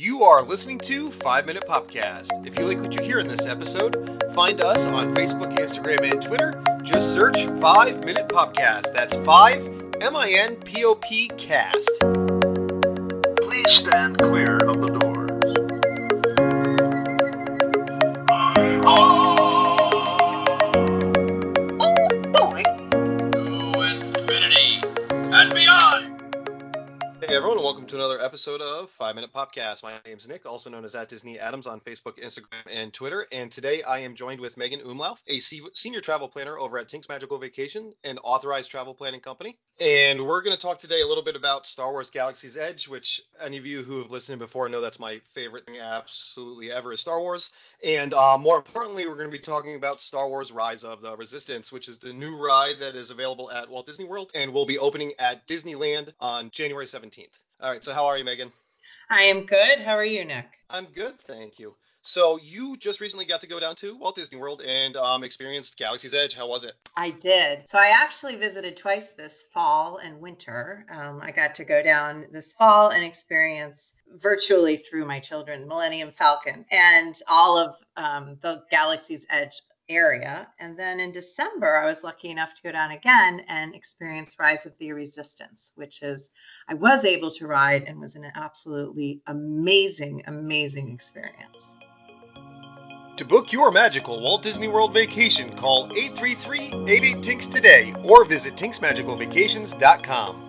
You are listening to 5 Minute Popcast. If you like what you hear in this episode, find us on Facebook, Instagram, and Twitter. Just search 5 Minute Popcast. That's 5 M I N P O P cast. Please stand clear of the to another episode of 5 Minute Popcast. My name's Nick, also known as at Disney Adams on Facebook, Instagram, and Twitter. And today I am joined with Megan Umlauf, a senior travel planner over at Tink's Magical Vacation, an authorized travel planning company. And we're going to talk today a little bit about Star Wars Galaxy's Edge, which any of you who have listened before know that's my favorite thing absolutely ever is Star Wars. And uh, more importantly, we're going to be talking about Star Wars Rise of the Resistance, which is the new ride that is available at Walt Disney World and will be opening at Disneyland on January 17th. All right, so how are you, Megan? I am good. How are you, Nick? I'm good, thank you. So you just recently got to go down to Walt Disney World and um, experienced Galaxy's Edge. How was it? I did. So I actually visited twice this fall and winter. Um, I got to go down this fall and experience virtually through my children Millennium Falcon and all of um, the Galaxy's Edge area. And then in December, I was lucky enough to go down again and experience Rise of the Resistance, which is, I was able to ride and was an absolutely amazing, amazing experience. To book your magical Walt Disney World vacation, call 833-88-TINKS today or visit tinksmagicalvacations.com.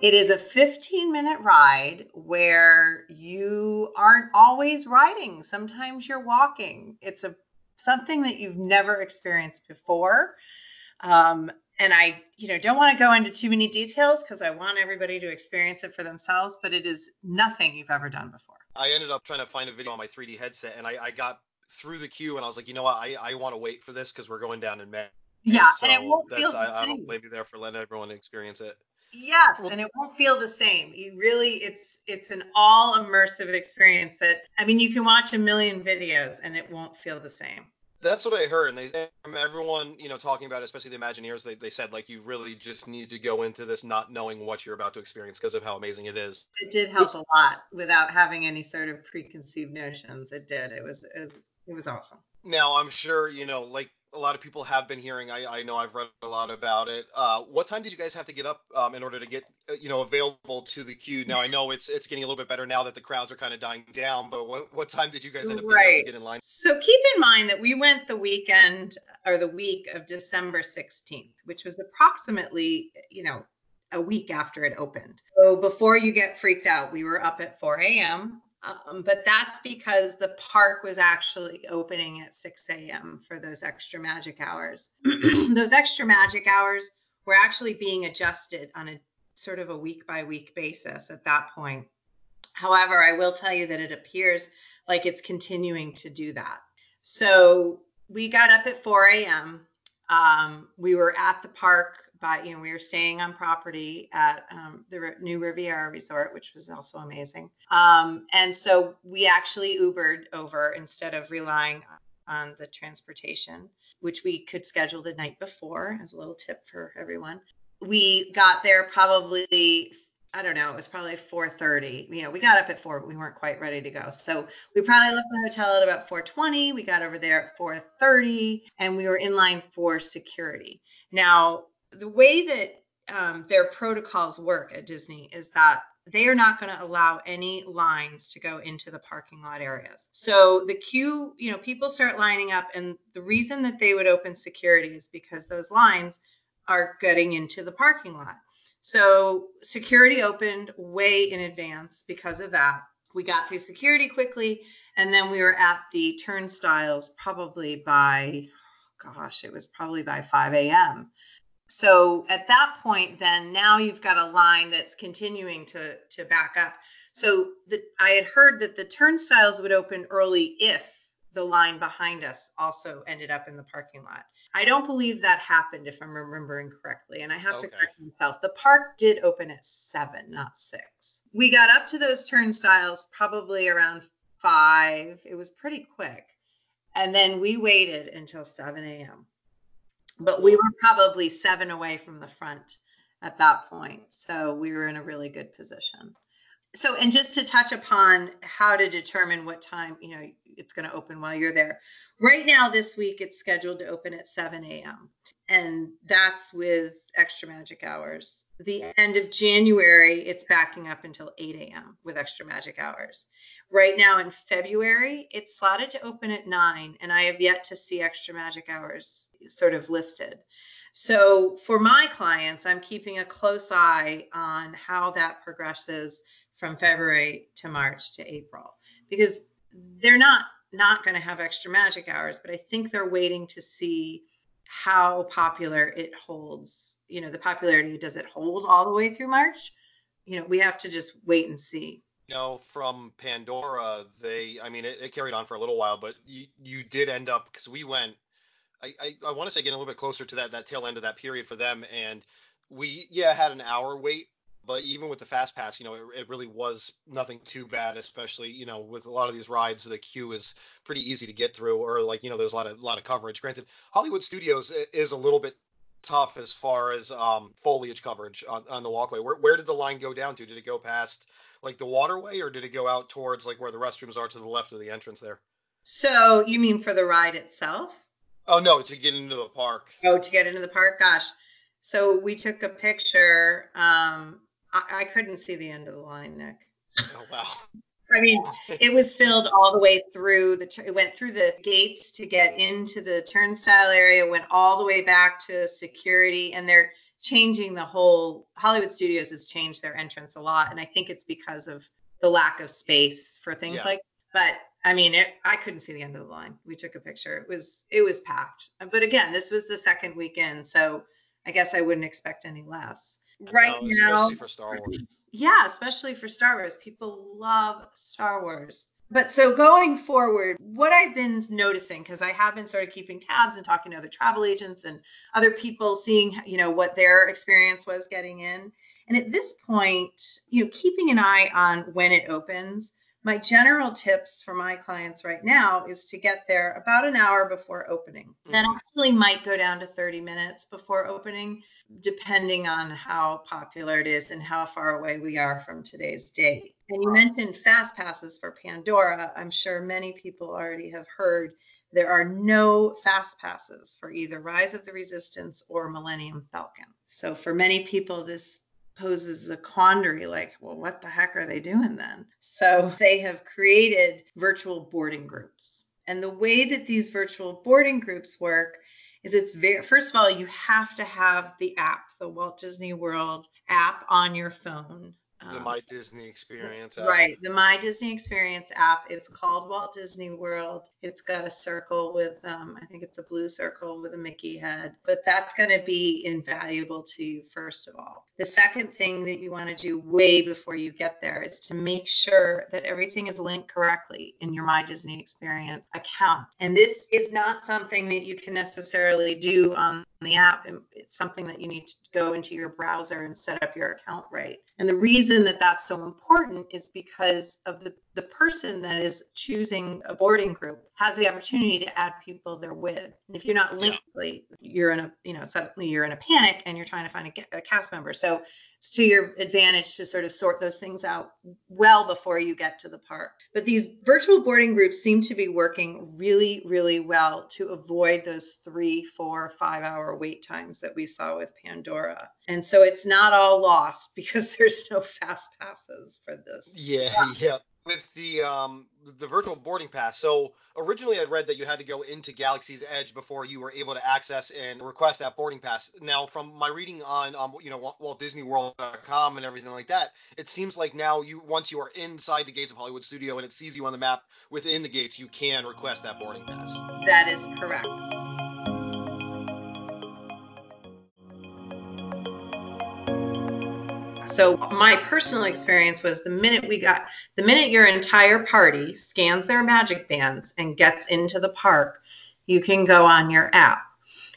It is a 15 minute ride where you aren't always riding. Sometimes you're walking. It's a something that you've never experienced before. Um, and I, you know, don't want to go into too many details because I want everybody to experience it for themselves, but it is nothing you've ever done before. I ended up trying to find a video on my 3D headset and I, I got through the queue and I was like, you know what, I, I want to wait for this because we're going down in May. Yeah, so and it won't feel I, I don't blame you there for letting everyone experience it. Yes, and it won't feel the same. You really it's it's an all immersive experience that I mean you can watch a million videos and it won't feel the same. That's what I heard, and they from everyone you know talking about, it, especially the Imagineers, they, they said like you really just need to go into this not knowing what you're about to experience because of how amazing it is. It did help a lot without having any sort of preconceived notions. It did. It was it was, it was awesome. Now I'm sure you know like a lot of people have been hearing. I, I know I've read a lot about it. Uh, what time did you guys have to get up um, in order to get uh, you know available to the queue? Now I know it's it's getting a little bit better now that the crowds are kind of dying down, but what what time did you guys end up Right. get in line? So keep in mind that we went the weekend or the week of December 16th, which was approximately, you know, a week after it opened. So before you get freaked out, we were up at 4 a.m. Um, but that's because the park was actually opening at 6 a.m. for those extra magic hours. those extra magic hours were actually being adjusted on a sort of a week by week basis at that point. However, I will tell you that it appears like it's continuing to do that. So we got up at 4 a.m. Um, we were at the park by, you know, we were staying on property at um, the Ri- new Riviera Resort, which was also amazing. Um, and so we actually Ubered over instead of relying on the transportation, which we could schedule the night before as a little tip for everyone. We got there probably I don't know, it was probably 4:30. You know, we got up at 4, but we weren't quite ready to go. So we probably left the hotel at about 4:20. We got over there at 4:30, and we were in line for security. Now, the way that um, their protocols work at Disney is that they are not going to allow any lines to go into the parking lot areas. So the queue, you know, people start lining up, and the reason that they would open security is because those lines are getting into the parking lot. So security opened way in advance because of that. We got through security quickly, and then we were at the turnstiles probably by, gosh, it was probably by 5 a.m. So at that point, then now you've got a line that's continuing to to back up. So the, I had heard that the turnstiles would open early if the line behind us also ended up in the parking lot. I don't believe that happened, if I'm remembering correctly, and I have to correct myself. The park did open at seven, not six. We got up to those turnstiles probably around five. It was pretty quick, and then we waited until 7 a.m. But we were probably seven away from the front at that point, so we were in a really good position. So, and just to touch upon how to determine what time, you know, it's going to open while you're there. Right now, this week, it's scheduled to open at 7 a.m. And that's with extra magic hours. The end of January, it's backing up until 8 a.m. with extra magic hours. Right now in February, it's slotted to open at 9, and I have yet to see extra magic hours sort of listed. So for my clients, I'm keeping a close eye on how that progresses from February to March to April because they're not not going to have extra magic hours, but I think they're waiting to see how popular it holds. You know, the popularity does it hold all the way through March? You know, we have to just wait and see. Know, from Pandora, they, I mean, it, it carried on for a little while, but you, you did end up because we went I, I, I want to say getting a little bit closer to that that tail end of that period for them, and we yeah had an hour wait, but even with the fast pass, you know, it, it really was nothing too bad. Especially you know with a lot of these rides, the queue is pretty easy to get through, or like you know there's a lot of lot of coverage. Granted, Hollywood Studios is a little bit tough as far as um, foliage coverage on, on the walkway. Where where did the line go down to? Did it go past like the waterway, or did it go out towards like where the restrooms are to the left of the entrance there? So you mean for the ride itself? Oh no, to get into the park. Oh, to get into the park. Gosh. So we took a picture. Um, I, I couldn't see the end of the line, Nick. Oh wow. I mean, it was filled all the way through the. It went through the gates to get into the turnstile area. Went all the way back to security, and they're changing the whole. Hollywood Studios has changed their entrance a lot, and I think it's because of the lack of space for things yeah. like. But I mean, it, I couldn't see the end of the line. We took a picture. It was it was packed. But again, this was the second weekend, so I guess I wouldn't expect any less. right now, especially for Star Wars. Yeah, especially for Star Wars. People love Star Wars. But so going forward, what I've been noticing, because I have been sort of keeping tabs and talking to other travel agents and other people, seeing you know what their experience was getting in. And at this point, you know, keeping an eye on when it opens my general tips for my clients right now is to get there about an hour before opening. Mm-hmm. That actually might go down to 30 minutes before opening, depending on how popular it is and how far away we are from today's date. And you mentioned fast passes for Pandora. I'm sure many people already have heard there are no fast passes for either Rise of the Resistance or Millennium Falcon. So for many people, this poses a quandary like, well, what the heck are they doing then? So they have created virtual boarding groups. And the way that these virtual boarding groups work is it's very, first of all, you have to have the app, the Walt Disney World app on your phone. The um, My Disney Experience app. Right, the My Disney Experience app. It's called Walt Disney World. It's got a circle with, um, I think it's a blue circle with a Mickey head, but that's going to be invaluable to you, first of all. The second thing that you want to do way before you get there is to make sure that everything is linked correctly in your My Disney Experience account. And this is not something that you can necessarily do on the app. It's something that you need to go into your browser and set up your account right. And the reason that that's so important is because of the, the person that is choosing a boarding group has the opportunity to add people they're with. And if you're not linked, yeah. you're in a, you know, suddenly you're in a panic and you're trying to find a, a cast member. So it's to your advantage to sort of sort those things out well before you get to the park. But these virtual boarding groups seem to be working really, really well to avoid those three, four, five hour wait times that we saw with Pandora. And so it's not all lost because there's no fast passes for this. Yeah, yeah with the um the virtual boarding pass. So originally I'd read that you had to go into Galaxy's Edge before you were able to access and request that boarding pass. Now from my reading on um you know Walt Disney World.com and everything like that, it seems like now you once you are inside the gates of Hollywood Studio and it sees you on the map within the gates, you can request that boarding pass. That is correct. So my personal experience was the minute we got the minute your entire party scans their magic bands and gets into the park, you can go on your app.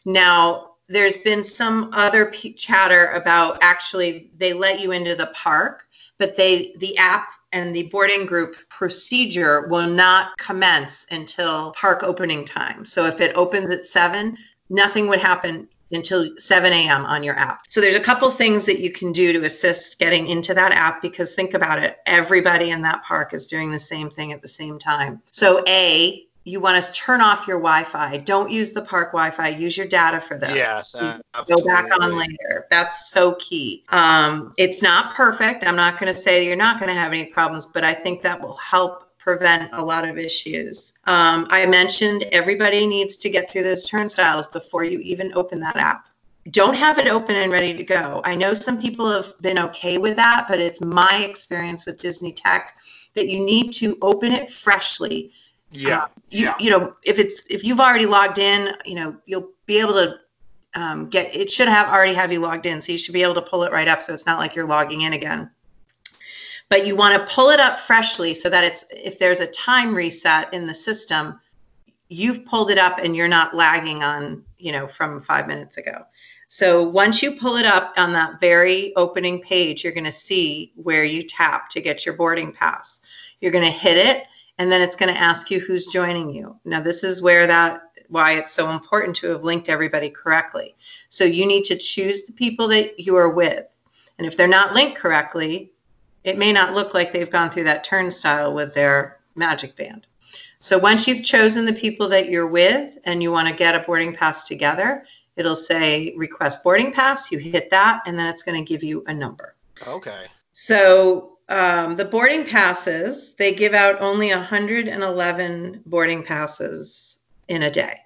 Now, there's been some other p- chatter about actually they let you into the park, but they the app and the boarding group procedure will not commence until park opening time. So if it opens at 7, nothing would happen until 7 a.m. on your app. So there's a couple things that you can do to assist getting into that app because think about it, everybody in that park is doing the same thing at the same time. So A, you want to turn off your Wi-Fi. Don't use the park Wi-Fi. Use your data for that. Yes, Go back on later. That's so key. Um, it's not perfect. I'm not going to say you're not going to have any problems, but I think that will help prevent a lot of issues. Um, I mentioned everybody needs to get through those turnstiles before you even open that app. Don't have it open and ready to go. I know some people have been okay with that, but it's my experience with Disney Tech that you need to open it freshly yeah. you, you know, if it's if you've already logged in, you know, you'll be able to um, get it should have already have you logged in, so you should be able to pull it right up, so it's not like you're logging in again. But you want to pull it up freshly so that it's if there's a time reset in the system, you've pulled it up and you're not lagging on, you know, from five minutes ago. So once you pull it up on that very opening page, you're going to see where you tap to get your boarding pass. You're going to hit it and then it's going to ask you who's joining you. Now, this is where that why it's so important to have linked everybody correctly. So you need to choose the people that you are with. And if they're not linked correctly, it may not look like they've gone through that turnstile with their magic band. So once you've chosen the people that you're with and you want to get a boarding pass together, it'll say request boarding pass. You hit that, and then it's going to give you a number. Okay. So um, the boarding passes, they give out only 111 boarding passes in a day.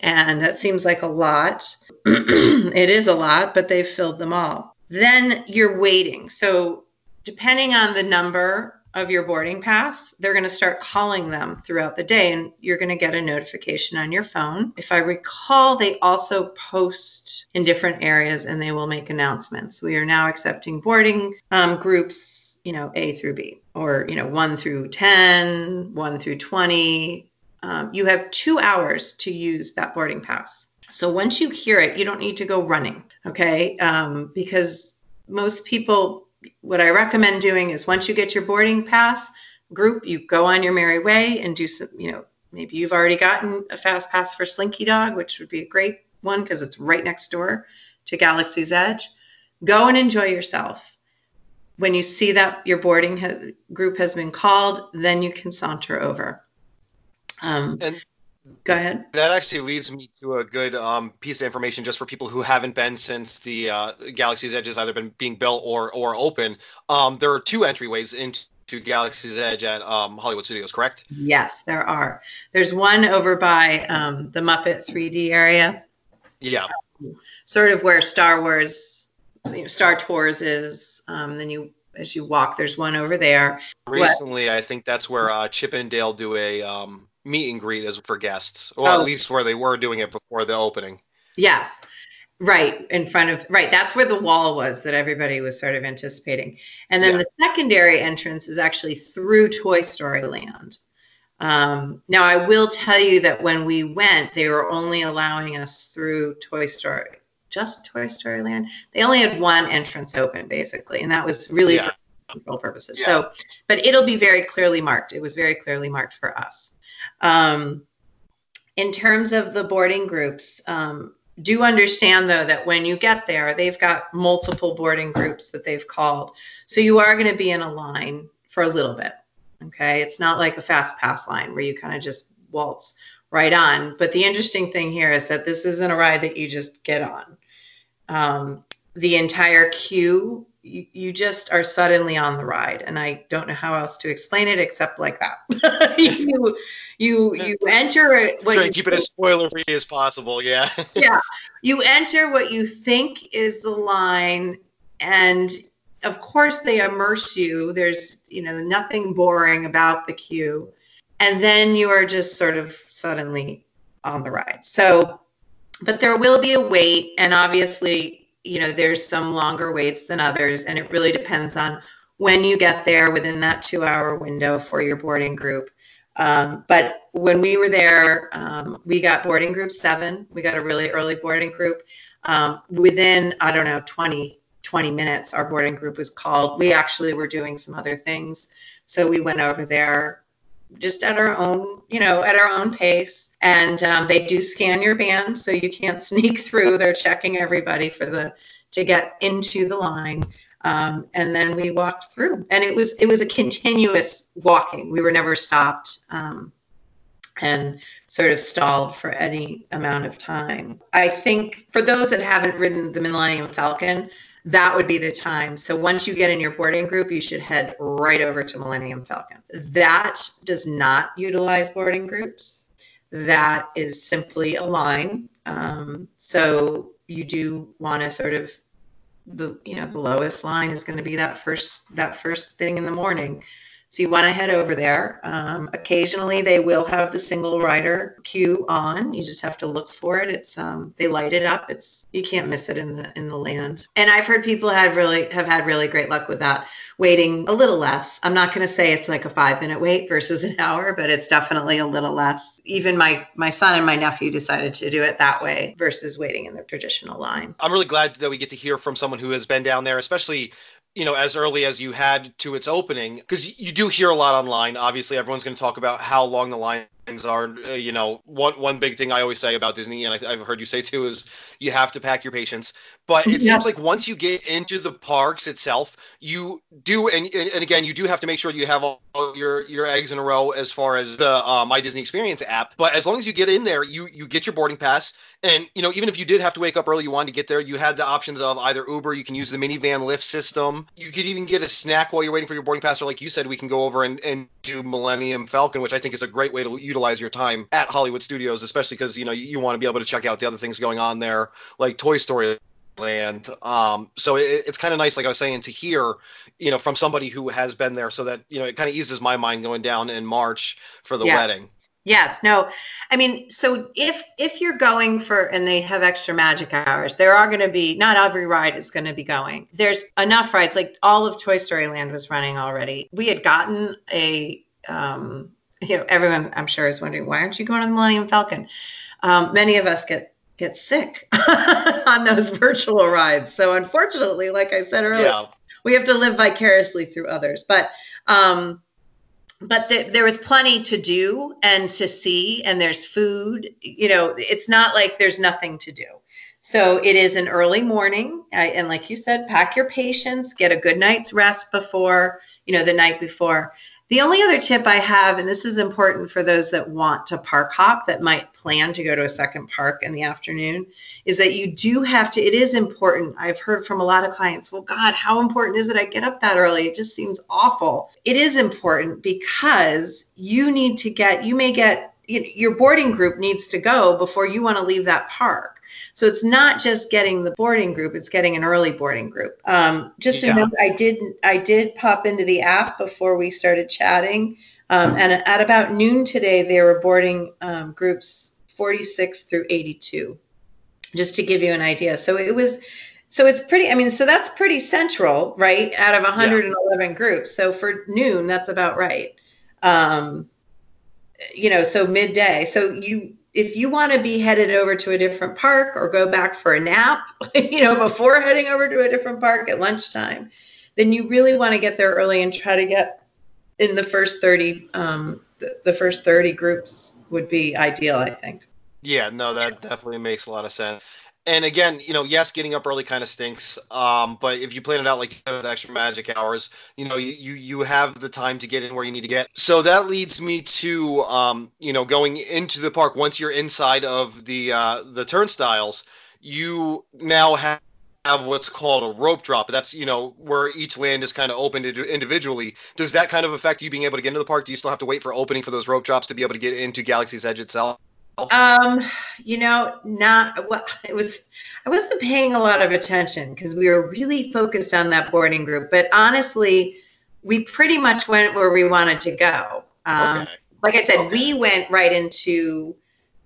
And that seems like a lot. it is a lot, but they've filled them all. Then you're waiting. So, depending on the number of your boarding pass, they're going to start calling them throughout the day and you're going to get a notification on your phone. If I recall, they also post in different areas and they will make announcements. We are now accepting boarding um, groups you know, A through B, or, you know, 1 through 10, 1 through 20. Um, you have two hours to use that boarding pass. So once you hear it, you don't need to go running, okay? Um, because most people, what I recommend doing is once you get your boarding pass group, you go on your merry way and do some, you know, maybe you've already gotten a fast pass for Slinky Dog, which would be a great one because it's right next door to Galaxy's Edge. Go and enjoy yourself when you see that your boarding has, group has been called, then you can saunter over. Um, and go ahead. That actually leads me to a good um, piece of information just for people who haven't been since the uh, Galaxy's Edge has either been being built or or open. Um, there are two entryways into Galaxy's Edge at um, Hollywood Studios, correct? Yes, there are. There's one over by um, the Muppet 3D area. Yeah. Sort of where Star Wars, you know, Star Tours is. Um, then you, as you walk, there's one over there. Recently, what? I think that's where uh, Chip and Dale do a um, meet and greet as for guests, or oh. at least where they were doing it before the opening. Yes, right in front of right. That's where the wall was that everybody was sort of anticipating. And then yeah. the secondary entrance is actually through Toy Story Land. Um, now, I will tell you that when we went, they were only allowing us through Toy Story just Toy Story Land. They only had one entrance open basically, and that was really yeah. for control purposes. Yeah. So, but it'll be very clearly marked. It was very clearly marked for us. Um, in terms of the boarding groups, um, do understand though that when you get there, they've got multiple boarding groups that they've called. So you are going to be in a line for a little bit. Okay. It's not like a fast pass line where you kind of just waltz right on. But the interesting thing here is that this isn't a ride that you just get on. Um, the entire queue, you, you, just are suddenly on the ride, and I don't know how else to explain it except like that. you you you enter what Try to keep it as spoiler free as possible. Yeah. yeah, you enter what you think is the line, and of course they immerse you. There's you know nothing boring about the queue and then you are just sort of suddenly on the ride. So, but there will be a wait, and obviously, you know, there's some longer waits than others, and it really depends on when you get there within that two hour window for your boarding group. Um, but when we were there, um, we got boarding group seven. We got a really early boarding group. Um, within, I don't know, 20, 20 minutes, our boarding group was called. We actually were doing some other things. So we went over there just at our own, you know, at our own pace. And um, they do scan your band, so you can't sneak through. They're checking everybody for the to get into the line. Um, and then we walked through, and it was it was a continuous walking. We were never stopped. Um, and sort of stalled for any amount of time. I think for those that haven't ridden the Millennium Falcon, that would be the time. So once you get in your boarding group, you should head right over to Millennium Falcon. That does not utilize boarding groups. That is simply a line. Um, so you do want to sort of the you know the lowest line is going to be that first that first thing in the morning so you want to head over there. Um, occasionally, they will have the single rider queue on. You just have to look for it. It's um, they light it up. It's you can't miss it in the in the land. And I've heard people have really have had really great luck with that. Waiting a little less. I'm not going to say it's like a five minute wait versus an hour, but it's definitely a little less. Even my my son and my nephew decided to do it that way versus waiting in the traditional line. I'm really glad that we get to hear from someone who has been down there, especially you know, as early as you had to its opening, because you do hear a lot online. Obviously, everyone's going to talk about how long the line are. Uh, you know, one one big thing I always say about Disney, and I, have heard you say too, is you have to pack your patience. But it yeah. seems like once you get into the parks itself, you do, and and again, you do have to make sure you have all your your eggs in a row as far as the uh, My Disney Experience app. But as long as you get in there, you you get your boarding pass. And you know, even if you did have to wake up early, you wanted to get there, you had the options of either Uber, you can use the Minnie Van Lyft system, you could even get a snack while you're waiting for your boarding pass, or like you said, we can go over and, and do Millennium Falcon, which I think is a great way to utilize your time at Hollywood Studios, especially because you know you, you want to be able to check out the other things going on there, like Toy Story land. Um, so it, it's kind of nice, like I was saying, to hear, you know, from somebody who has been there, so that you know it kind of eases my mind going down in March for the yeah. wedding. Yes, no. I mean, so if if you're going for and they have extra magic hours, there are going to be not every ride is going to be going. There's enough rides like all of Toy Story Land was running already. We had gotten a um you know, everyone I'm sure is wondering why aren't you going on the Millennium Falcon? Um, many of us get get sick on those virtual rides. So unfortunately, like I said earlier, yeah. we have to live vicariously through others. But um, but th- there was plenty to do and to see, and there's food. You know, it's not like there's nothing to do. So it is an early morning, I, and like you said, pack your patience, get a good night's rest before, you know, the night before. The only other tip I have, and this is important for those that want to park hop that might plan to go to a second park in the afternoon, is that you do have to, it is important. I've heard from a lot of clients, well, God, how important is it I get up that early? It just seems awful. It is important because you need to get, you may get, your boarding group needs to go before you want to leave that park. So it's not just getting the boarding group; it's getting an early boarding group. Um, just yeah. to note, I did I did pop into the app before we started chatting, um, and at about noon today, they were boarding um, groups 46 through 82, just to give you an idea. So it was. So it's pretty, I mean, so that's pretty central, right? Out of 111 yeah. groups. So for noon, that's about right. Um, you know, so midday. So you if you want to be headed over to a different park or go back for a nap, you know, before heading over to a different park at lunchtime, then you really want to get there early and try to get in the first 30 um, the, the first 30 groups would be ideal, I think. Yeah, no, that definitely makes a lot of sense and again, you know, yes, getting up early kind of stinks. Um, but if you plan it out like extra magic hours, you know, you, you you have the time to get in where you need to get. So that leads me to, um, you know, going into the park. Once you're inside of the uh, the turnstiles, you now have have what's called a rope drop. That's you know where each land is kind of opened individually. Does that kind of affect you being able to get into the park? Do you still have to wait for opening for those rope drops to be able to get into Galaxy's Edge itself? Um, you know, not what it was. I wasn't paying a lot of attention because we were really focused on that boarding group. But honestly, we pretty much went where we wanted to go. Um, okay. Like I said, okay. we went right into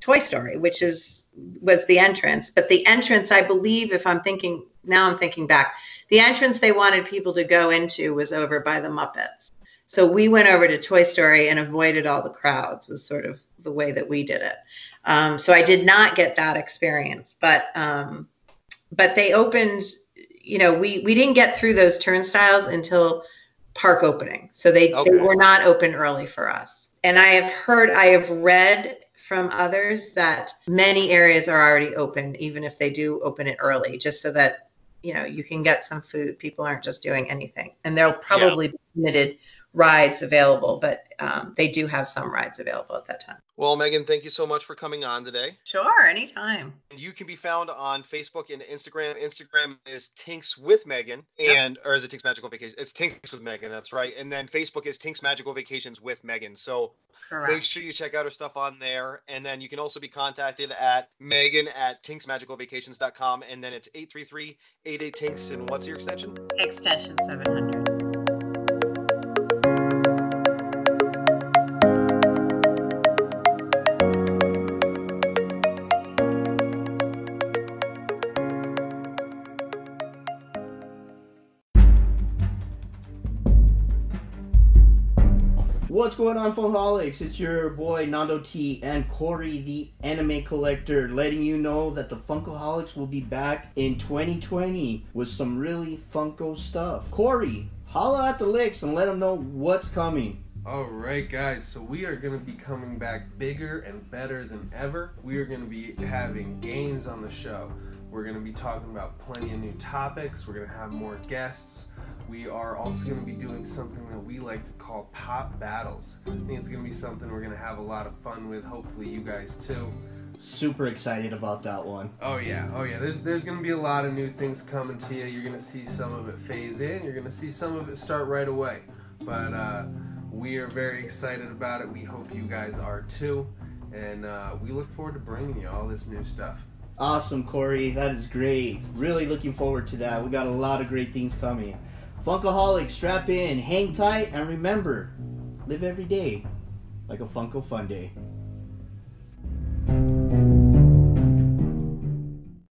Toy Story, which is was the entrance. But the entrance, I believe, if I'm thinking now, I'm thinking back, the entrance they wanted people to go into was over by the Muppets. So we went over to Toy Story and avoided all the crowds. Was sort of the way that we did it. Um, so I did not get that experience, but um, but they opened. You know, we we didn't get through those turnstiles until park opening. So they, Okay. they were not open early for us. And I have heard, I have read from others that many areas are already open, even if they do open it early, just so that you know you can get some food. People aren't just doing anything, and there'll probably be limited rides available, but um, they do have some rides available at that time. Well, Megan, thank you so much for coming on today. Sure, anytime. You can be found on Facebook and Instagram. Instagram is Tinks with Megan, and or is it Tinks Magical Vacation? It's Tinks with Megan. That's right. And then Facebook is Tinks Magical Vacations with Megan. So Correct. make sure you check out her stuff on there. And then you can also be contacted at Megan at tinksmagicalvacations.com. And then it's 833-88 Tinks. And what's your extension? Extension 700. What's going on, Funkoholics? It's your boy Nando T and Corey, the anime collector, letting you know that the Funkoholics will be back in 2020 with some really Funko stuff. Corey, holla at the licks and let them know what's coming. Alright, guys, so we are going to be coming back bigger and better than ever. We are going to be having games on the show. We're going to be talking about plenty of new topics. We're going to have more guests. We are also going to be doing something that we like to call pop battles. I think it's going to be something we're going to have a lot of fun with. Hopefully, you guys too. Super excited about that one. Oh yeah, oh yeah. There's there's gonna be a lot of new things coming to you. You're gonna see some of it phase in. You're gonna see some of it start right away. But uh, we are very excited about it. We hope you guys are too, and uh, we look forward to bringing you all this new stuff. Awesome, Corey. That is great. Really looking forward to that. We got a lot of great things coming. Funkoholics, strap in, hang tight, and remember, live every day like a Funko Fun Day.